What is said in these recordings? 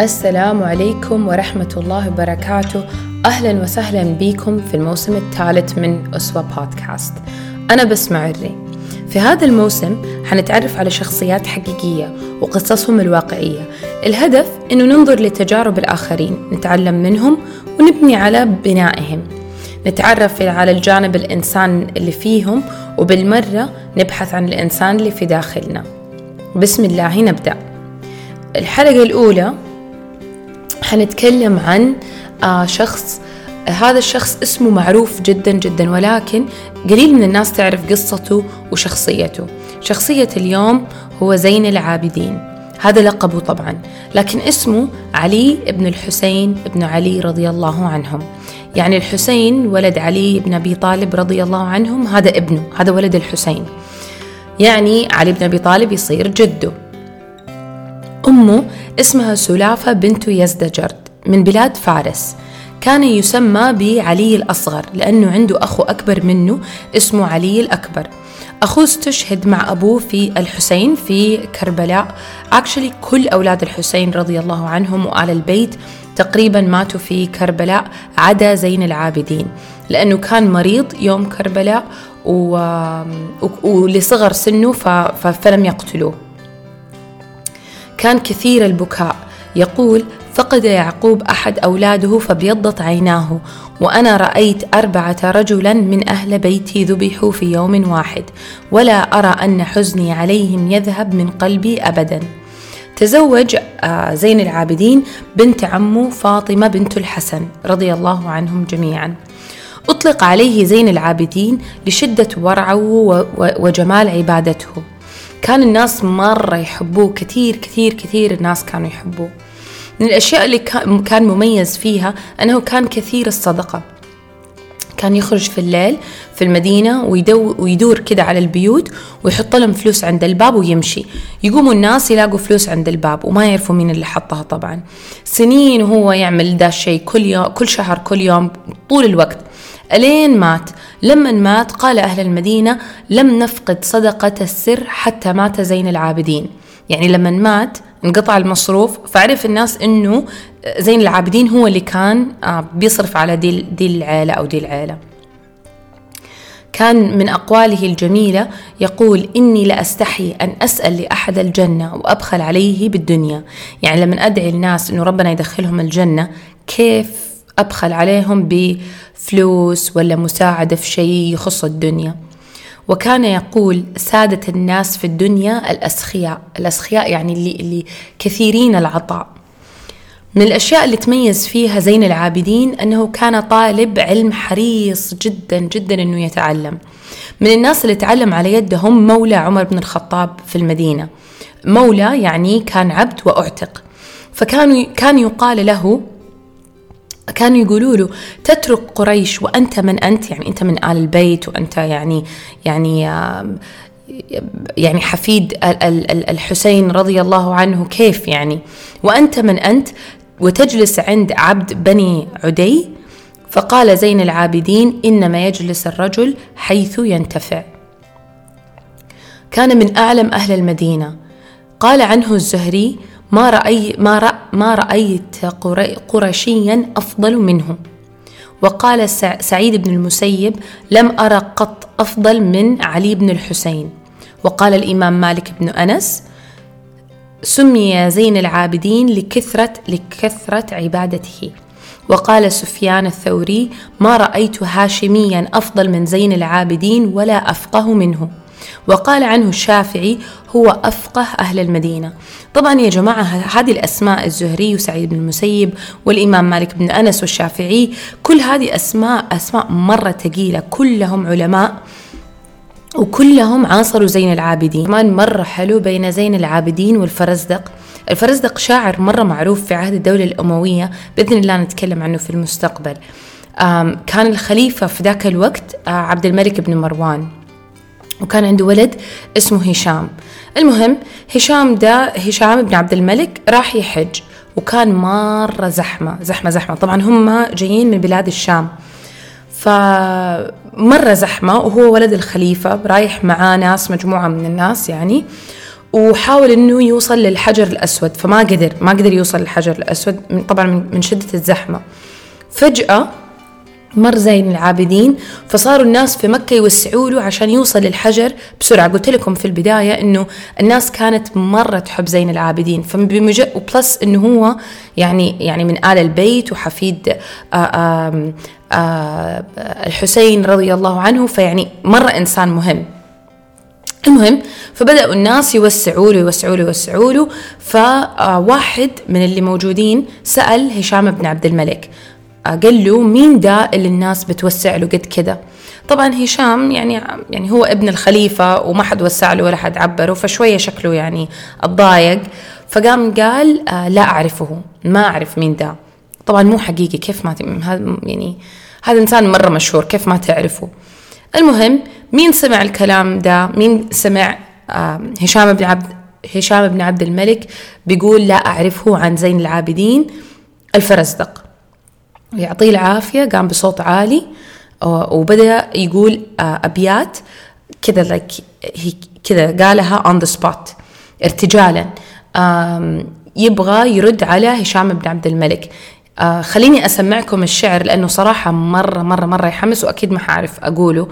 السلام عليكم ورحمة الله وبركاته. أهلا وسهلا بكم في الموسم الثالث من أسوة بودكاست. أنا بسمع الري في هذا الموسم حنتعرف على شخصيات حقيقية وقصصهم الواقعية. الهدف أنه ننظر لتجارب الآخرين نتعلم منهم ونبني على بنائهم. نتعرف على الجانب الإنسان اللي فيهم وبالمرة نبحث عن الإنسان اللي في داخلنا. بسم الله نبدأ. الحلقة الأولى حنتكلم عن آه شخص هذا الشخص اسمه معروف جدا جدا ولكن قليل من الناس تعرف قصته وشخصيته. شخصية اليوم هو زين العابدين. هذا لقبه طبعا لكن اسمه علي بن الحسين بن علي رضي الله عنهم. يعني الحسين ولد علي بن أبي طالب رضي الله عنهم هذا ابنه هذا ولد الحسين. يعني علي بن أبي طالب يصير جده. أمه اسمها سلافة بنت يزدجرد من بلاد فارس. كان يسمى بعلي الأصغر لأنه عنده أخو أكبر منه اسمه علي الأكبر. أخوه استشهد مع أبوه في الحسين في كربلاء. Actually كل أولاد الحسين رضي الله عنهم وآل البيت تقريبا ماتوا في كربلاء عدا زين العابدين لأنه كان مريض يوم كربلاء و... ولصغر سنه ف... فلم يقتلوه. كان كثير البكاء. يقول فقد يعقوب أحد أولاده فابيضت عيناه وأنا رأيت أربعة رجلا من أهل بيتي ذبحوا في يوم واحد ولا أرى أن حزني عليهم يذهب من قلبي أبدا. تزوج زين العابدين بنت عمه فاطمة بنت الحسن رضي الله عنهم جميعا. أطلق عليه زين العابدين لشدة ورعه وجمال عبادته. كان الناس مرة يحبوه كثير كثير كثير الناس كانوا يحبوه. من الأشياء اللي كان مميز فيها أنه كان كثير الصدقة. كان يخرج في الليل في المدينة ويدو ويدور كده على البيوت ويحط لهم فلوس عند الباب ويمشي. يقوموا الناس يلاقوا فلوس عند الباب وما يعرفوا مين اللي حطها طبعا. سنين وهو يعمل ده الشيء كل يوم كل شهر كل يوم طول الوقت. ألين مات. لما مات قال أهل المدينة لم نفقد صدقة السر حتى مات زين العابدين. يعني لما مات انقطع المصروف فعرف الناس إنه زين العابدين هو اللي كان بيصرف على دي, دي العيلة أو دي العيلة. كان من أقواله الجميلة يقول إني لأستحي أن أسأل لأحد الجنة وأبخل عليه بالدنيا. يعني لما أدعي الناس إنه ربنا يدخلهم الجنة كيف أبخل عليهم بفلوس ولا مساعدة في شيء يخص الدنيا. وكان يقول سادة الناس في الدنيا الأسخياء. الأسخياء يعني اللي, اللي كثيرين العطاء. من الأشياء اللي تميز فيها زين العابدين أنه كان طالب علم حريص جدا جدا أنه يتعلم. من الناس اللي تعلم على يدهم مولى عمر بن الخطاب في المدينة. مولى يعني كان عبد وأعتق. فكانوا كان يقال له كانوا يقولوا له تترك قريش وأنت من أنت؟ يعني أنت من آل البيت وأنت يعني يعني يعني حفيد الحسين رضي الله عنه كيف يعني؟ وأنت من أنت؟ وتجلس عند عبد بني عدي؟ فقال زين العابدين إنما يجلس الرجل حيث ينتفع. كان من أعلم أهل المدينة. قال عنه الزهري ما رأي ما, رأ ما رأيت قرشيا أفضل منه. وقال سعيد بن المسيب لم أرى قط أفضل من علي بن الحسين. وقال الإمام مالك بن أنس سمي زين العابدين لكثرة لكثرة عبادته. وقال سفيان الثوري ما رأيت هاشميا أفضل من زين العابدين ولا أفقه منه. وقال عنه الشافعي هو أفقه أهل المدينة. طبعا يا جماعة هذه الأسماء الزهري وسعيد بن المسيب والإمام مالك بن أنس والشافعي كل هذه أسماء أسماء مرة ثقيلة. كلهم علماء وكلهم عاصروا زين العابدين. كمان مرة حلو بين زين العابدين والفرزدق. الفرزدق شاعر مرة معروف في عهد الدولة الأموية. بإذن الله نتكلم عنه في المستقبل. كان الخليفة في ذاك الوقت عبد الملك بن مروان. وكان عنده ولد اسمه هشام. المهم هشام ده هشام بن عبد الملك راح يحج وكان مرة زحمة زحمة زحمة. طبعا هم جايين من بلاد الشام. فمرة زحمة وهو ولد الخليفة رايح معاه ناس مجموعة من الناس يعني وحاول إنه يوصل للحجر الأسود. فما قدر ما قدر يوصل للحجر الأسود طبعا من شدة الزحمة. فجأة مر زين العابدين فصاروا الناس في مكة يوسعوا له عشان يوصل للحجر بسرعة. قلت لكم في البداية إنه الناس كانت مرة تحب زين العابدين. وبلس إنه هو يعني يعني من آل البيت وحفيد آآ آه، آآ آه، الحسين رضي الله عنه فيعني مرة إنسان مهم. المهم فبدأوا الناس يوسعوا له يوسعوا له يوسعوا له فواحد من اللي موجودين سأل هشام بن عبد الملك قال له مين ده اللي الناس بتوسع له قد كده. طبعا هشام يعني يعني هو ابن الخليفة وما حد وسع له ولا حد عبره فشوية شكله يعني اتضايق فقام قال آه لا أعرفه ما أعرف مين ده طبعا مو حقيقي كيف ما يعني هذا إنسان مرة مشهور كيف ما تعرفه. المهم مين سمع الكلام ده مين سمع آه هشام بن عبد هشام بن عبد الملك بيقول لا أعرفه عن زين العابدين؟ الفرزدق. يعطيه العافية قام بصوت عالي وبدأ يقول آه، أبيات كذا لايك كذا قالها on the spot ارتجالا. يبغى يرد على هشام بن عبد الملك. آه خليني أسمعكم الشعر لأنه صراحة مرة مرة مرة يحمس وأكيد ما حعرف أقوله.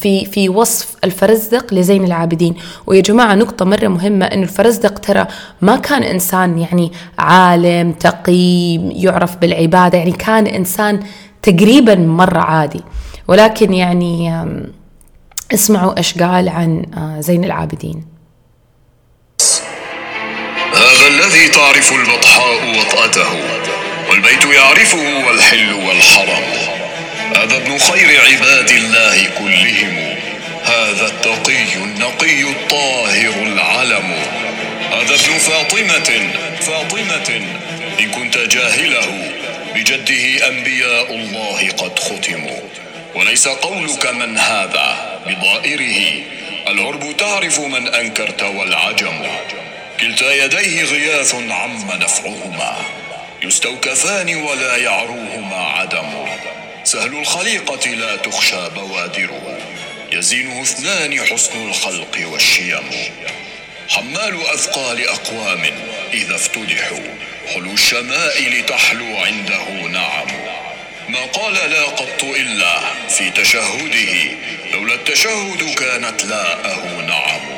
في في وصف الفرزدق لزين العابدين. ويا جماعة نقطة مرة مهمة إنه الفرزدق ترى ما كان إنسان يعني عالم تقي يعرف بالعبادة يعني كان إنسان تقريبا مرة عادي. ولكن يعني اسمعوا إيش قال عن آه، زين العابدين. الذي تعرف البطحاء وطأته والبيت يعرفه والحل والحرم. هذا ابن خير عباد الله كلهم. هذا التقي النقي الطاهر العلم. هذا ابن فاطمة فاطمة إن كنت جاهله بجده أنبياء الله قد ختموا. وليس قولك من هذا بضائره. العرب تعرف من أنكرت والعجم. كلتا يديه غياث عم نفعهما يستوكفان ولا يعروهما عدم. سهل الخليقة لا تخشى بوادره يزينه اثنان حسن الخلق والشيم. حمال أثقال أقوام إذا افتدحوا حلو الشمائل تحلو عنده نعم. ما قال لا قط إلا في تشهده لولا التشهد كانت لاءه نعم. عم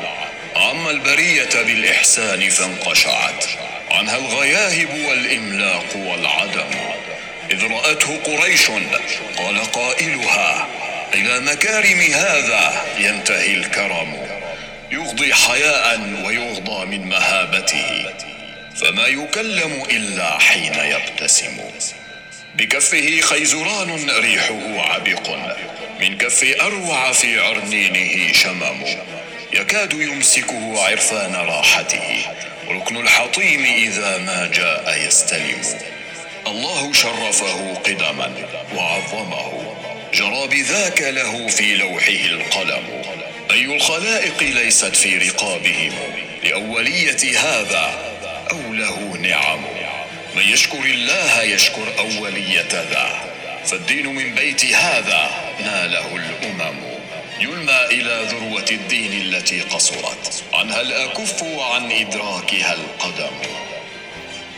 البرية بالإحسان فانقشعت عنها الغياهب والإملاق والعدم. إذ رأته قريش قال قائلها إلى مكارم هذا ينتهي الكرم. يغضي حياء ويغضى من مهابته فما يكلم إلا حين يبتسم. بكفه خيزران ريحه عبق من كف أروع في عرنينه شمم. يكاد يمسكه عرفان راحته. ركن الحطيم إذا ما جاء يستلم. الله شرفه قدما وعظمه. جرى بذاك له في لوحه القلم. أي الخلائق ليست في رقابهم. لأولية هذا أو له نعم. من يشكر الله يشكر أولية ذا. فالدين من بيت هذا ناله الأمم. يلمى إلى ذروة الدين التي قصرت. عنها الأكف وعن إدراكها القدم.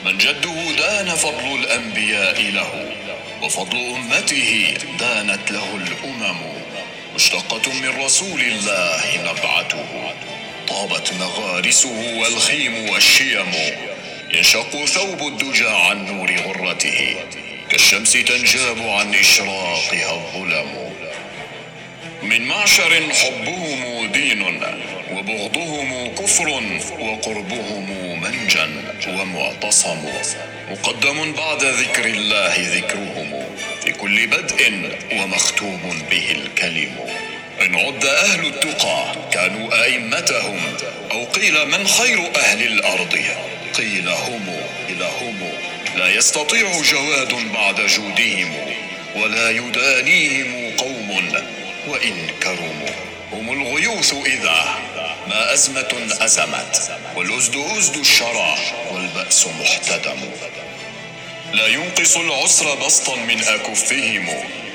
من جده دان فضل الأنبياء له وفضل أمته دانت له الأمم. مشتقة من رسول الله نبعته. طابت مغارسه والخيم والشيم. ينشق ثوب الدجى عن نور غرته. كالشمس تنجاب عن إشراقها الظلم. من معشر حبهم دين وبغضهم كفر وقربهم منجا ومعتصم. مقدم بعد ذكر الله ذكرهم في كل بدء ومختوم به الكلم. إن عد أهل التقى كانوا أئمتهم أو قيل من خير أهل الأرض. قيل هم إلى هم. لا يستطيع جواد بعد جودهم ولا يدانيهم وإن كرموا هم الغيوث إذا ما أزمة أزمت والأزد أزد الشرى والبأس محتدم. لا ينقص العسر بسطا من أكفهم.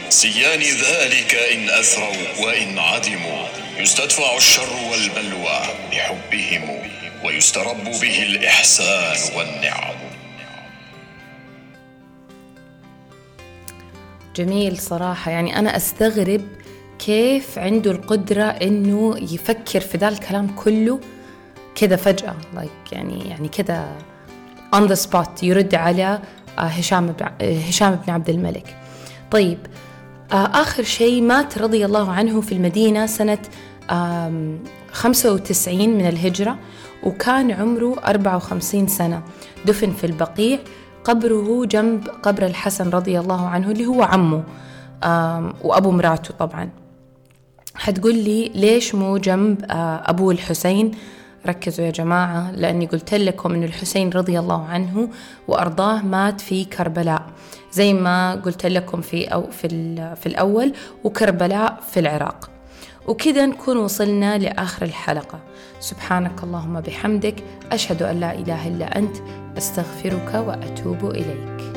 سيان ذلك إن أثروا وإن عدموا. يستدفع الشر والبلوى بحبهم ويسترب به الإحسان والنعم. جميل صراحة. يعني أنا أستغرب كيف عنده القدرة إنه يفكر في ذا الكلام كله كذا فجأة like يعني يعني كذا on the spot يرد على آه، هشام آه، هشام بن عبد الملك. طيب آه، آخر شيء مات رضي الله عنه في المدينة سنة 95 من الهجرة وكان عمره 54 سنة. دفن في البقيع قبره جنب قبر الحسن رضي الله عنه اللي هو عمه وأبو مراته طبعا. حتقول لي ليش مو جنب أبو الحسين؟ ركزوا يا جماعة لأني قلت لكم أن الحسين رضي الله عنه وأرضاه مات في كربلاء زي ما قلت لكم في أو في, في الأول وكربلاء في العراق. وكذا نكون وصلنا لآخر الحلقة. سبحانك اللهم بحمدك أشهد أن لا إله إلا أنت أستغفرك وأتوب إليك.